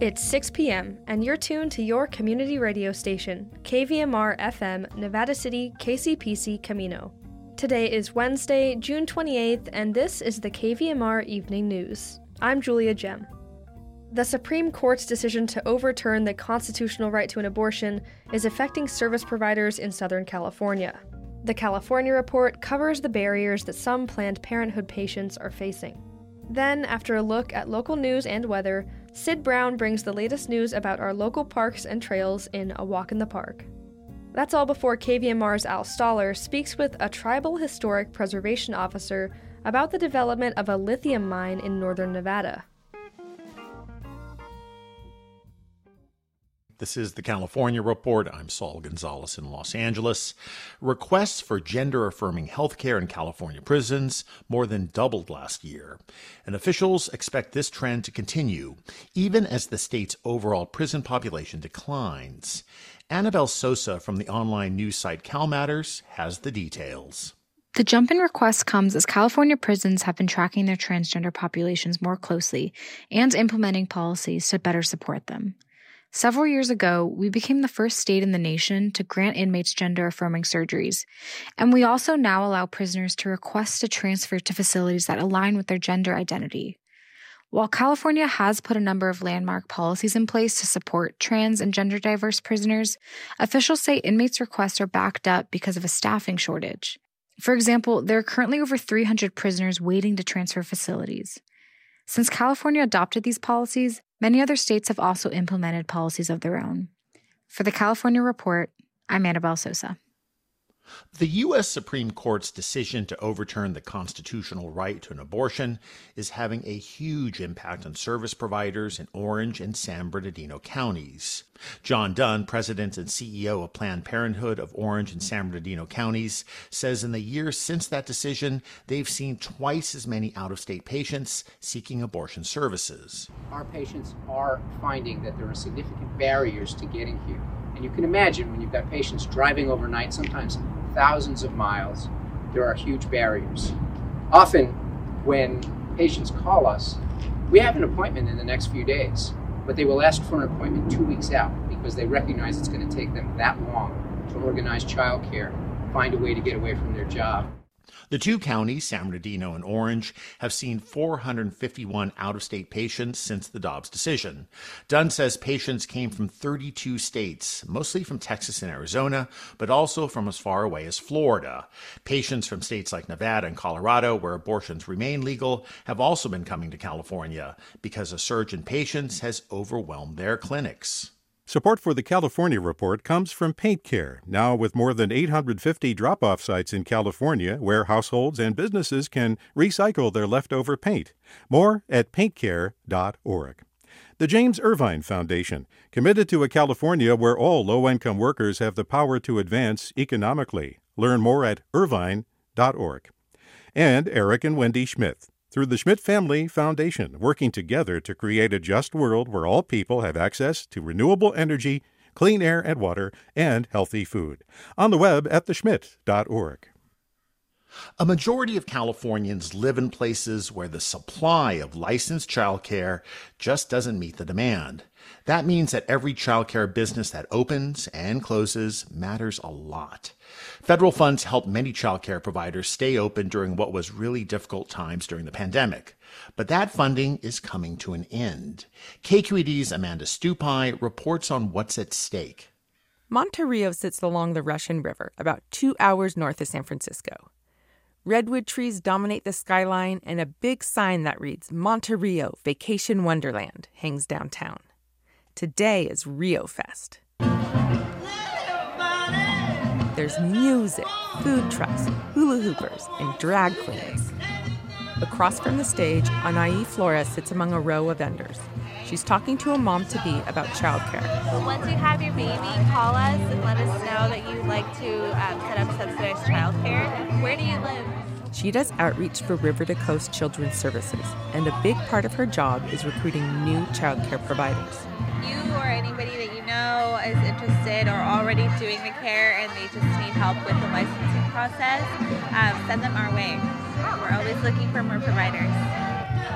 It's 6 p.m., and you're tuned to your community radio station, KVMR FM, Nevada City, KCPC Camino. Today is Wednesday, June 28th, and this is the KVMR Evening News. I'm Julia Gem. The Supreme Court's decision to overturn the constitutional right to an abortion is affecting service providers in Southern California. The California report covers the barriers that some Planned Parenthood patients are facing. Then, after a look at local news and weather, Syd Brown brings the latest news about our local parks and trails in A Walk in the Park. That's all before KVMR's Al Stahler speaks with a tribal historic preservation officer about the development of a lithium mine in northern Nevada. This is the California Report. I'm Saul Gonzalez in Los Angeles. Requests for gender affirming health care in California prisons more than doubled last year. And officials expect this trend to continue, even as the state's overall prison population declines. Annabelle Sosa from the online news site CalMatters has the details. The jump in requests comes as California prisons have been tracking their transgender populations more closely and implementing policies to better support them. Several years ago, we became the first state in the nation to grant inmates gender affirming surgeries, and we also now allow prisoners to request a transfer to facilities that align with their gender identity. While California has put a number of landmark policies in place to support trans and gender diverse prisoners, officials say inmates' requests are backed up because of a staffing shortage. For example, there are currently over 300 prisoners waiting to transfer facilities. Since California adopted these policies, many other states have also implemented policies of their own. For the California Report, I'm Annabelle Sosa. The U.S. Supreme Court's decision to overturn the constitutional right to an abortion is having a huge impact on service providers in Orange and San Bernardino counties. John Dunn, president and CEO of Planned Parenthood of Orange and San Bernardino counties, says in the years since that decision, they've seen twice as many out of state patients seeking abortion services. Our patients are finding that there are significant barriers to getting here. And you can imagine when you've got patients driving overnight, sometimes thousands of miles, there are huge barriers. Often, when patients call us, we have an appointment in the next few days, but they will ask for an appointment two weeks out because they recognize it's going to take them that long to organize childcare, find a way to get away from their job. The two counties, San Bernardino and Orange, have seen 451 out of state patients since the Dobbs decision. Dunn says patients came from 32 states, mostly from Texas and Arizona, but also from as far away as Florida. Patients from states like Nevada and Colorado, where abortions remain legal, have also been coming to California because a surge in patients has overwhelmed their clinics. Support for the California Report comes from Paint Care, now with more than 850 drop off sites in California where households and businesses can recycle their leftover paint. More at paintcare.org. The James Irvine Foundation, committed to a California where all low income workers have the power to advance economically. Learn more at irvine.org. And Eric and Wendy Schmidt through the Schmidt Family Foundation, working together to create a just world where all people have access to renewable energy, clean air and water, and healthy food. On the web at theschmidt.org. A majority of Californians live in places where the supply of licensed childcare just doesn't meet the demand. That means that every childcare business that opens and closes matters a lot. Federal funds helped many childcare providers stay open during what was really difficult times during the pandemic. But that funding is coming to an end. KQED's Amanda Stupi reports on what's at stake. Monte Rio sits along the Russian River, about two hours north of San Francisco. Redwood trees dominate the skyline, and a big sign that reads Monte Rio Vacation Wonderland hangs downtown. Today is Rio Fest. There's music, food trucks, hula hoopers, and drag queens. Across from the stage, Anai Flores sits among a row of vendors. She's talking to a mom to be about childcare. Once you have your baby, call us and let us know that you'd like to um, set up subsidized childcare. Where do you live? She does outreach for River to Coast Children's Services, and a big part of her job is recruiting new childcare providers. You or anybody that you know is interested or already doing the care and they just need help with the licensing process, um, send them our way. We're always looking for more providers.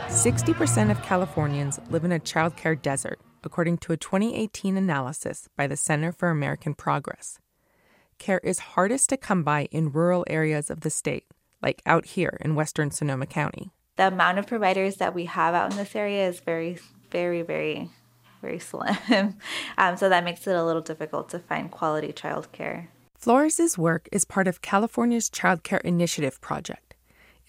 60% of Californians live in a childcare desert, according to a 2018 analysis by the Center for American Progress. Care is hardest to come by in rural areas of the state, like out here in western Sonoma County. The amount of providers that we have out in this area is very, very, very, very slim. um, so that makes it a little difficult to find quality childcare. Flores' work is part of California's Child Care Initiative project.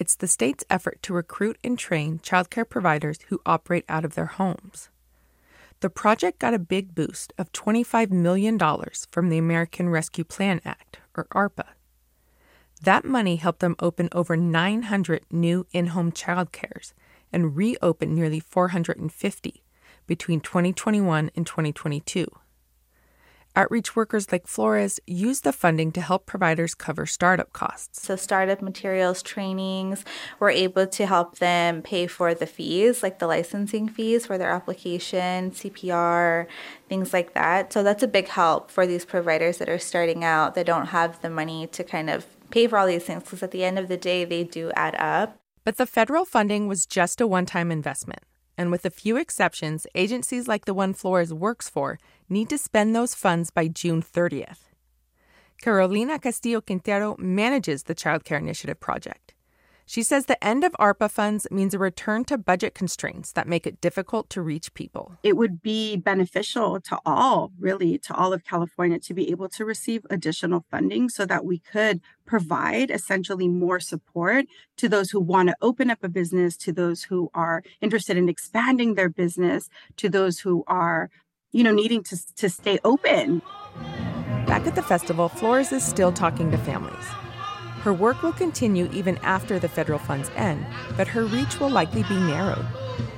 It's the state's effort to recruit and train childcare providers who operate out of their homes. The project got a big boost of $25 million from the American Rescue Plan Act, or ARPA. That money helped them open over 900 new in home childcares and reopen nearly 450 between 2021 and 2022. Outreach workers like Flores use the funding to help providers cover startup costs. So, startup materials, trainings, we're able to help them pay for the fees, like the licensing fees for their application, CPR, things like that. So, that's a big help for these providers that are starting out that don't have the money to kind of pay for all these things because at the end of the day, they do add up. But the federal funding was just a one time investment. And with a few exceptions, agencies like the one Flores works for need to spend those funds by June 30th. Carolina Castillo Quintero manages the Child Care Initiative project. She says the end of ARPA funds means a return to budget constraints that make it difficult to reach people. It would be beneficial to all, really, to all of California to be able to receive additional funding so that we could provide essentially more support to those who want to open up a business, to those who are interested in expanding their business, to those who are, you know, needing to, to stay open. Back at the festival, Flores is still talking to families. Her work will continue even after the federal funds end, but her reach will likely be narrowed.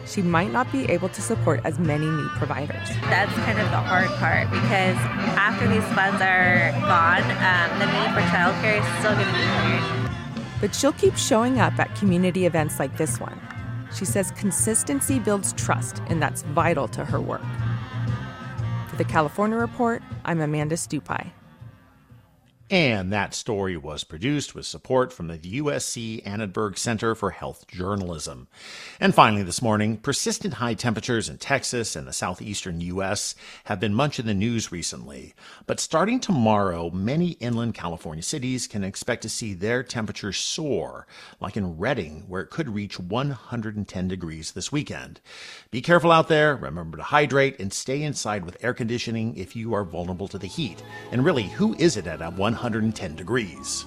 She might not be able to support as many new providers. That's kind of the hard part because after these funds are gone, um, the need for childcare is still going to be huge. But she'll keep showing up at community events like this one. She says consistency builds trust, and that's vital to her work. For the California Report, I'm Amanda Stupi. And that story was produced with support from the USC Annenberg Center for Health Journalism. And finally, this morning, persistent high temperatures in Texas and the southeastern U.S. have been much in the news recently. But starting tomorrow, many inland California cities can expect to see their temperatures soar, like in Redding, where it could reach 110 degrees this weekend. Be careful out there, remember to hydrate, and stay inside with air conditioning if you are vulnerable to the heat. And really, who is it at 100? 110 degrees.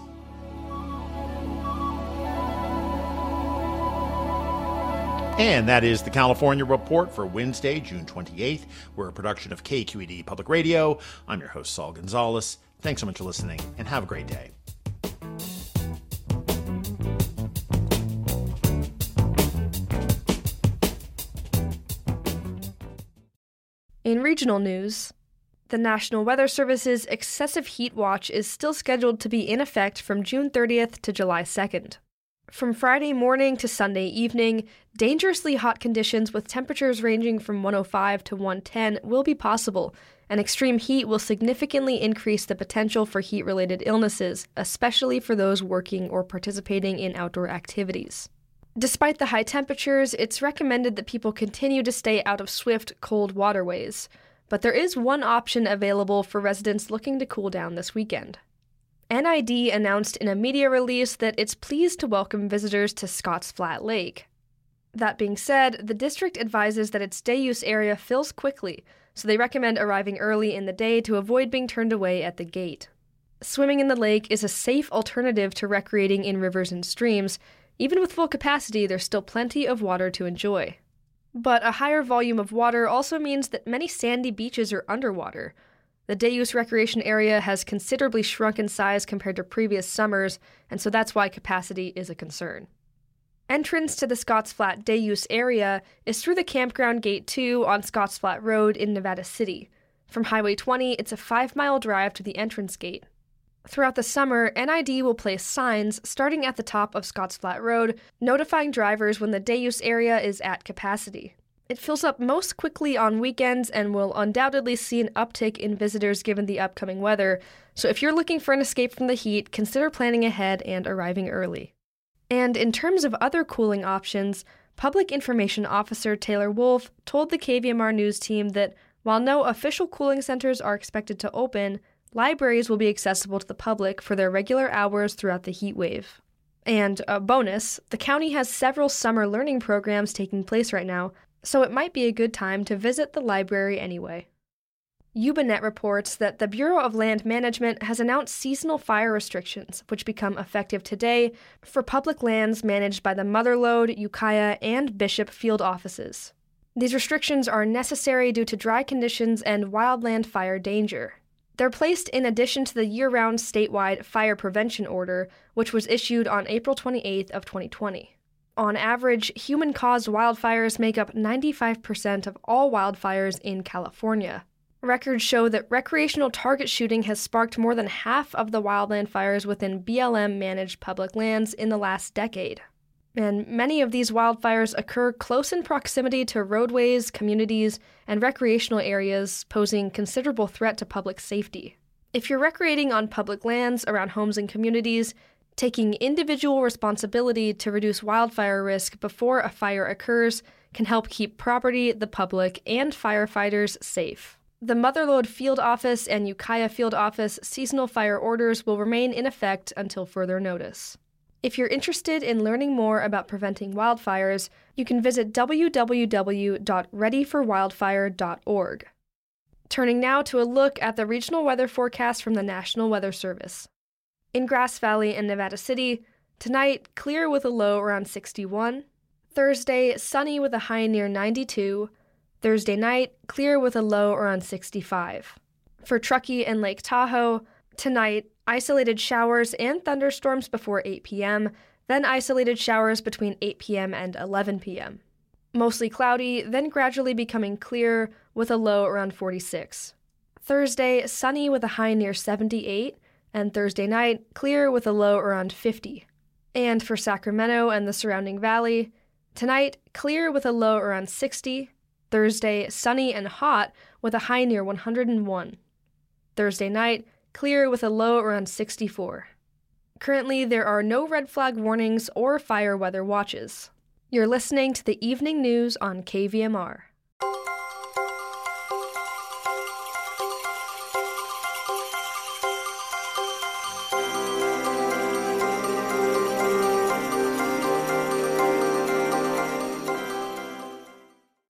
And that is the California Report for Wednesday, June 28th. We're a production of KQED Public Radio. I'm your host, Saul Gonzalez. Thanks so much for listening, and have a great day. In regional news, the National Weather Service's excessive heat watch is still scheduled to be in effect from June 30th to July 2nd. From Friday morning to Sunday evening, dangerously hot conditions with temperatures ranging from 105 to 110 will be possible, and extreme heat will significantly increase the potential for heat related illnesses, especially for those working or participating in outdoor activities. Despite the high temperatures, it's recommended that people continue to stay out of swift, cold waterways but there is one option available for residents looking to cool down this weekend. NID announced in a media release that it's pleased to welcome visitors to Scotts Flat Lake. That being said, the district advises that its day use area fills quickly, so they recommend arriving early in the day to avoid being turned away at the gate. Swimming in the lake is a safe alternative to recreating in rivers and streams. Even with full capacity, there's still plenty of water to enjoy. But a higher volume of water also means that many sandy beaches are underwater. The day use recreation area has considerably shrunk in size compared to previous summers, and so that's why capacity is a concern. Entrance to the Scotts Flat day use area is through the Campground Gate 2 on Scotts Flat Road in Nevada City. From Highway 20, it's a five mile drive to the entrance gate. Throughout the summer, NID will place signs starting at the top of Scotts Flat Road, notifying drivers when the day use area is at capacity. It fills up most quickly on weekends and will undoubtedly see an uptick in visitors given the upcoming weather, so if you're looking for an escape from the heat, consider planning ahead and arriving early. And in terms of other cooling options, Public Information Officer Taylor Wolf told the KVMR news team that while no official cooling centers are expected to open, libraries will be accessible to the public for their regular hours throughout the heat wave. And a bonus, the county has several summer learning programs taking place right now, so it might be a good time to visit the library anyway. YubaNet reports that the Bureau of Land Management has announced seasonal fire restrictions, which become effective today for public lands managed by the Motherlode, Ukiah, and Bishop field offices. These restrictions are necessary due to dry conditions and wildland fire danger. They're placed in addition to the year-round statewide fire prevention order, which was issued on April 28th of 2020. On average, human-caused wildfires make up 95% of all wildfires in California. Records show that recreational target shooting has sparked more than half of the wildland fires within BLM managed public lands in the last decade. And many of these wildfires occur close in proximity to roadways, communities, and recreational areas, posing considerable threat to public safety. If you're recreating on public lands around homes and communities, taking individual responsibility to reduce wildfire risk before a fire occurs can help keep property, the public, and firefighters safe. The Motherlode Field Office and Ukiah Field Office seasonal fire orders will remain in effect until further notice. If you're interested in learning more about preventing wildfires, you can visit www.readyforwildfire.org. Turning now to a look at the regional weather forecast from the National Weather Service. In Grass Valley and Nevada City, tonight clear with a low around 61, Thursday sunny with a high near 92, Thursday night, clear with a low around 65. For Truckee and Lake Tahoe, tonight, isolated showers and thunderstorms before 8 p.m., then isolated showers between 8 p.m. and 11 p.m. Mostly cloudy, then gradually becoming clear with a low around 46. Thursday, sunny with a high near 78, and Thursday night, clear with a low around 50. And for Sacramento and the surrounding valley, tonight, clear with a low around 60, Thursday, sunny and hot with a high near 101. Thursday night, clear with a low around 64. Currently, there are no red flag warnings or fire weather watches. You're listening to the evening news on KVMR.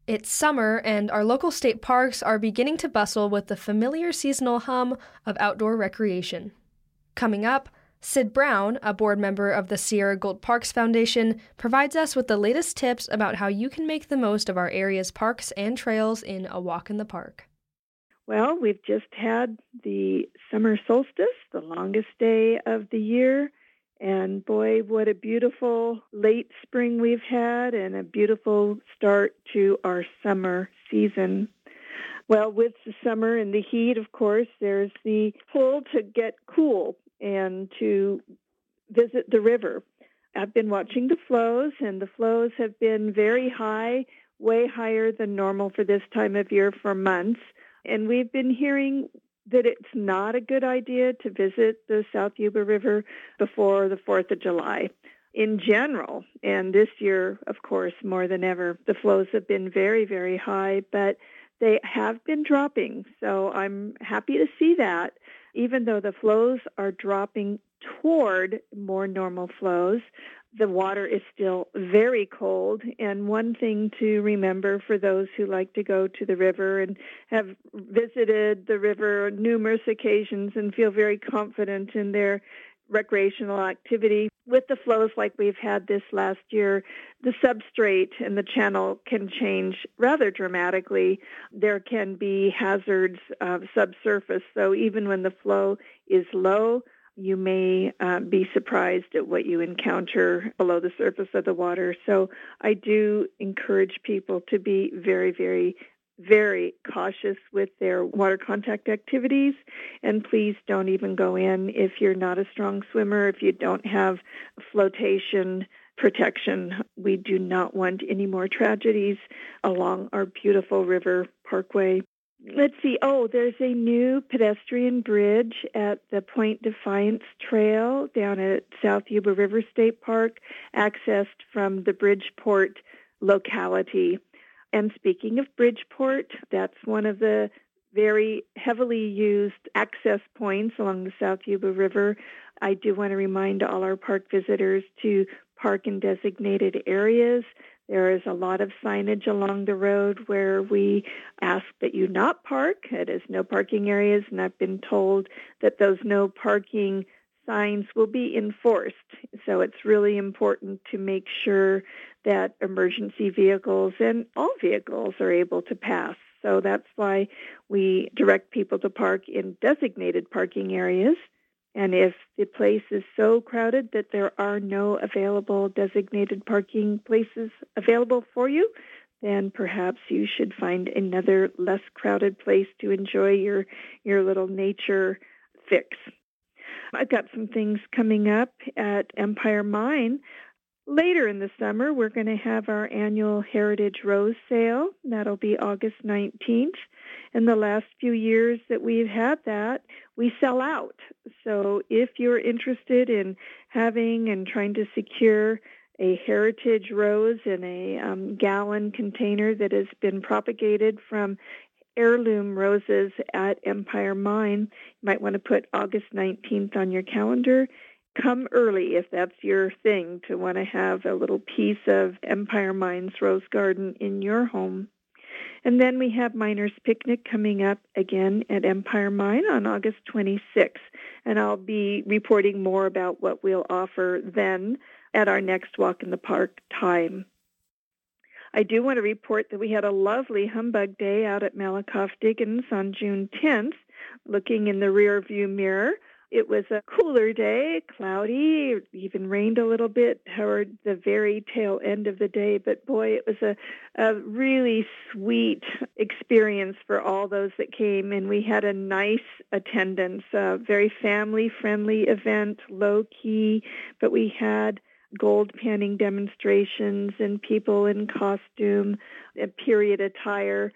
It's summer, and our local state parks are beginning to bustle with the familiar seasonal hum of outdoor recreation. Coming up, Syd Brown, a board member of the Sierra Gold Parks Foundation, provides us with the latest tips about how you can make the most of our area's parks and trails in a walk in the park. Well, we've just had the summer solstice, the longest day of the year. And boy, what a beautiful late spring we've had and a beautiful start to our summer season. Well, with the summer and the heat, of course, there's the pull to get cool and to visit the river. I've been watching the flows, and the flows have been very high, way higher than normal for this time of year for months. And we've been hearing that it's not a good idea to visit the South Yuba River before the 4th of July. In general, and this year, of course, more than ever, the flows have been very, very high, but they have been dropping. So I'm happy to see that, even though the flows are dropping toward more normal flows the water is still very cold. And one thing to remember for those who like to go to the river and have visited the river on numerous occasions and feel very confident in their recreational activity. With the flows like we've had this last year, the substrate and the channel can change rather dramatically. There can be hazards of subsurface. So even when the flow is low, you may uh, be surprised at what you encounter below the surface of the water. So I do encourage people to be very, very, very cautious with their water contact activities. And please don't even go in if you're not a strong swimmer, if you don't have flotation protection. We do not want any more tragedies along our beautiful river parkway let's see. Oh, there's a new pedestrian bridge at the Point Defiance Trail down at South Yuba River State Park, accessed from the Bridgeport locality. And speaking of Bridgeport, that's one of the very heavily used access points along the South Yuba River. I do want to remind all our park visitors to park in designated areas. There is a lot of signage along the road where we ask that you not park. It is no parking areas, and I've been told that those no parking signs will be enforced. So it's really important to make sure that emergency vehicles and all vehicles are able to pass. So that's why we direct people to park in designated parking areas. And if the place is so crowded that there are no available designated parking places available for you, then perhaps you should find another less crowded place to enjoy your, your little nature fix. I've got some things coming up at Empire Mine. Later in the summer, we're going to have our annual Heritage Rose Sale. That'll be August 19th. In the last few years that we've had that, we sell out. So if you're interested in having and trying to secure a heritage rose in a um, gallon container that has been propagated from heirloom roses at Empire Mine. You might want to put August 19th on your calendar. Come early if that's your thing to want to have a little piece of Empire Mine's rose garden in your home. And then we have Miners Picnic coming up again at Empire Mine on August 26th. And I'll be reporting more about what we'll offer then at our next Walk in the Park time. I do want to report that we had a lovely humbug day out at Malakoff Diggins on June 10th. Looking in the rear view mirror, it was a cooler day, cloudy, even rained a little bit toward the very tail end of the day. But boy, it was a, a really sweet experience for all those that came. And we had a nice attendance, a very family friendly event, low key, but we had gold panning demonstrations and people in costume, period attire.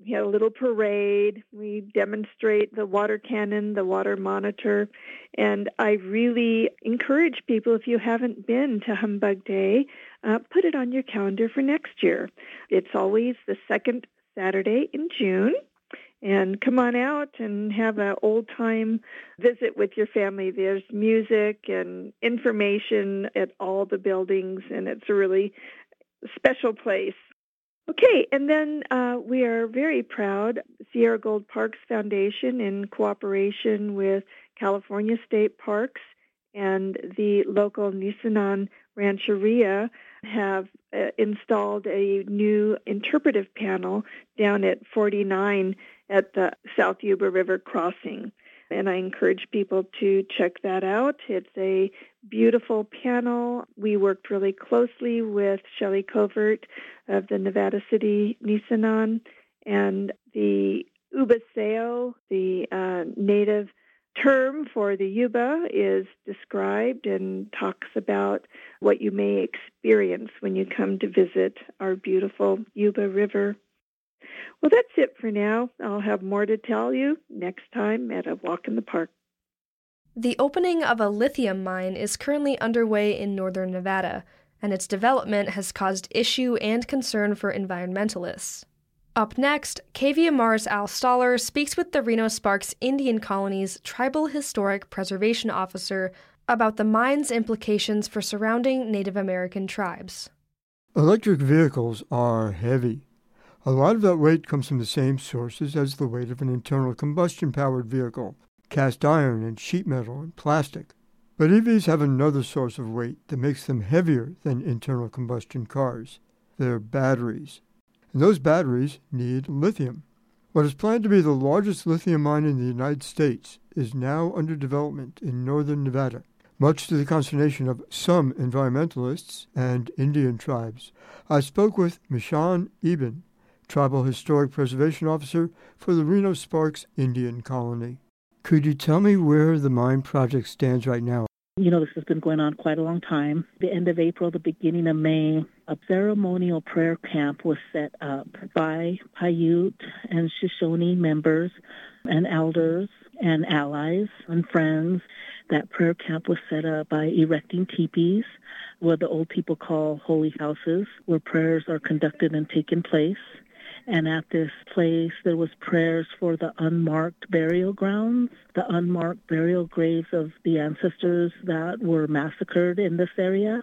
We had a little parade. We demonstrate the water cannon, the water monitor. And I really encourage people, if you haven't been to Humbug Day, uh, put it on your calendar for next year. It's always the second Saturday in June and come on out and have an old time visit with your family. There's music and information at all the buildings, and it's a really special place. Okay, and then uh, we are very proud, Sierra Gold Parks Foundation, in cooperation with California State Parks and the local Nisenan Rancheria, have uh, installed a new interpretive panel down at 49 at the South Yuba River crossing. And I encourage people to check that out. It's a beautiful panel. We worked really closely with Shelley Covert of the Nevada City Nisenan and the Ubaseo, the uh, native term for the Yuba is described and talks about what you may experience when you come to visit our beautiful Yuba River. Well, that's it for now. I'll have more to tell you next time at a walk in the park. The opening of a lithium mine is currently underway in northern Nevada, and its development has caused issue and concern for environmentalists. Up next, KVMR's Al Stahler speaks with the Reno Sparks Indian Colony's Tribal Historic Preservation Officer about the mine's implications for surrounding Native American tribes. Electric vehicles are heavy. A lot of that weight comes from the same sources as the weight of an internal combustion powered vehicle cast iron and sheet metal and plastic. But EVs have another source of weight that makes them heavier than internal combustion cars. They're batteries and those batteries need lithium. What is planned to be the largest lithium mine in the United States is now under development in northern Nevada, much to the consternation of some environmentalists and Indian tribes. I spoke with Michon Eben, Tribal Historic Preservation Officer for the Reno Sparks Indian Colony. Could you tell me where the mine project stands right now? You know, this has been going on quite a long time. The end of April, the beginning of May, a ceremonial prayer camp was set up by Paiute and Shoshone members and elders and allies and friends. That prayer camp was set up by erecting teepees, what the old people call holy houses, where prayers are conducted and taken place. And at this place, there was prayers for the unmarked burial grounds, the unmarked burial graves of the ancestors that were massacred in this area.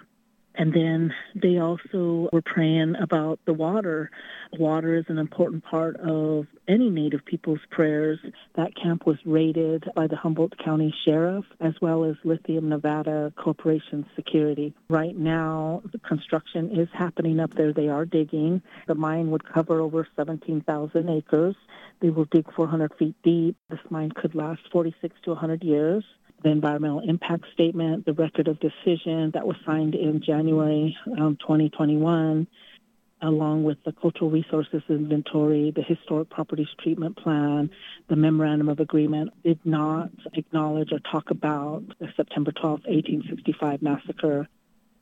And then they also were praying about the water. Water is an important part of any Native people's prayers. That camp was raided by the Humboldt County Sheriff as well as Lithium Nevada Corporation Security. Right now, the construction is happening up there. They are digging. The mine would cover over 17,000 acres. They will dig 400 feet deep. This mine could last 46 to 100 years the environmental impact statement, the record of decision that was signed in January um, 2021, along with the cultural resources inventory, the historic properties treatment plan, the memorandum of agreement, did not acknowledge or talk about the September 12, 1865 massacre.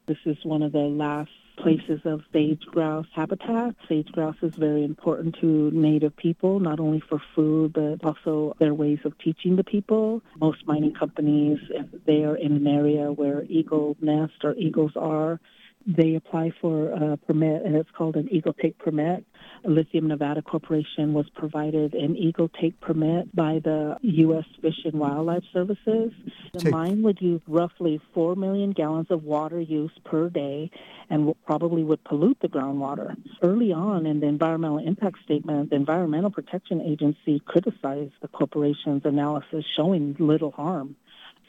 This is one of the last places of sage grouse habitat. Sage grouse is very important to Native people, not only for food, but also their ways of teaching the people. Most mining companies, if they are in an area where eagle nest or eagles are, they apply for a permit, and it's called an Eagle Take Permit. Lithium Nevada Corporation was provided an Eagle Take Permit by the U.S. Fish and Wildlife Services. The Take. mine would use roughly 4 million gallons of water use per day and probably would pollute the groundwater. Early on in the environmental impact statement, the Environmental Protection Agency criticized the corporation's analysis showing little harm.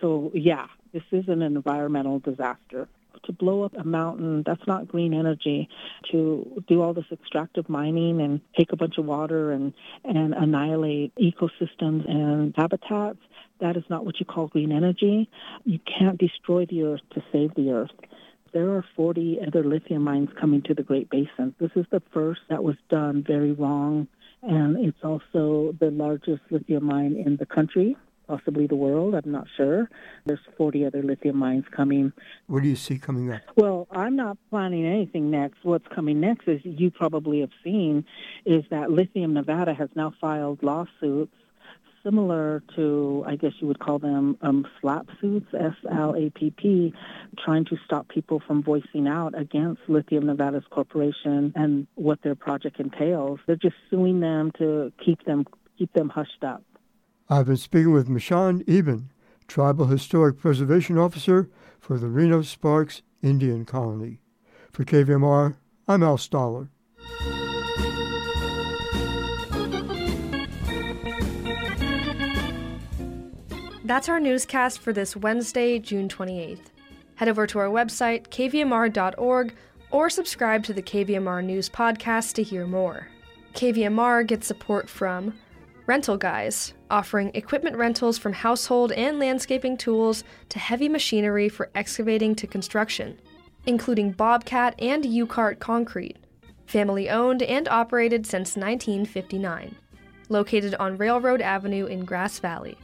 So, yeah, this is an environmental disaster to blow up a mountain, that's not green energy. To do all this extractive mining and take a bunch of water and, and annihilate ecosystems and habitats, that is not what you call green energy. You can't destroy the earth to save the earth. There are 40 other lithium mines coming to the Great Basin. This is the first that was done very wrong, and it's also the largest lithium mine in the country possibly the world. I'm not sure. There's 40 other lithium mines coming. What do you see coming up? Well, I'm not planning anything next. What's coming next, as you probably have seen, is that Lithium Nevada has now filed lawsuits similar to, I guess you would call them um, SLAPP suits, S-L-A-P-P, trying to stop people from voicing out against Lithium Nevada's corporation and what their project entails. They're just suing them to keep them keep them hushed up. I've been speaking with Michon Eben, Tribal Historic Preservation Officer for the Reno Sparks Indian Colony. For KVMR, I'm Al Stahler. That's our newscast for this Wednesday, June 28th. Head over to our website, kvmr.org, or subscribe to the KVMR News Podcast to hear more. KVMR gets support from Rental Guys, offering equipment rentals from household and landscaping tools to heavy machinery for excavating to construction, including Bobcat and U-Cart Concrete. Family owned and operated since 1959. Located on Railroad Avenue in Grass Valley.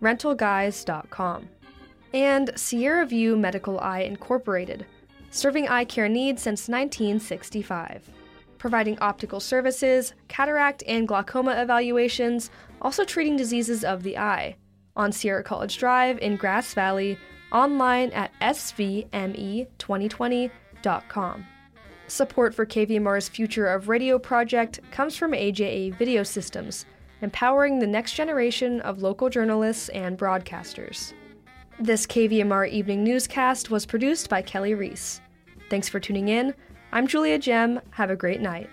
RentalGuys.com. And Sierra View Medical Eye Incorporated, serving eye care needs since 1965 providing optical services, cataract and glaucoma evaluations, also treating diseases of the eye. On Sierra College Drive in Grass Valley, online at svme2020.com. Support for KVMR's Future of Radio project comes from AJA Video Systems, empowering the next generation of local journalists and broadcasters. This KVMR evening newscast was produced by Kelly Reese. Thanks for tuning in. I'm Julia Gem. Have a great night.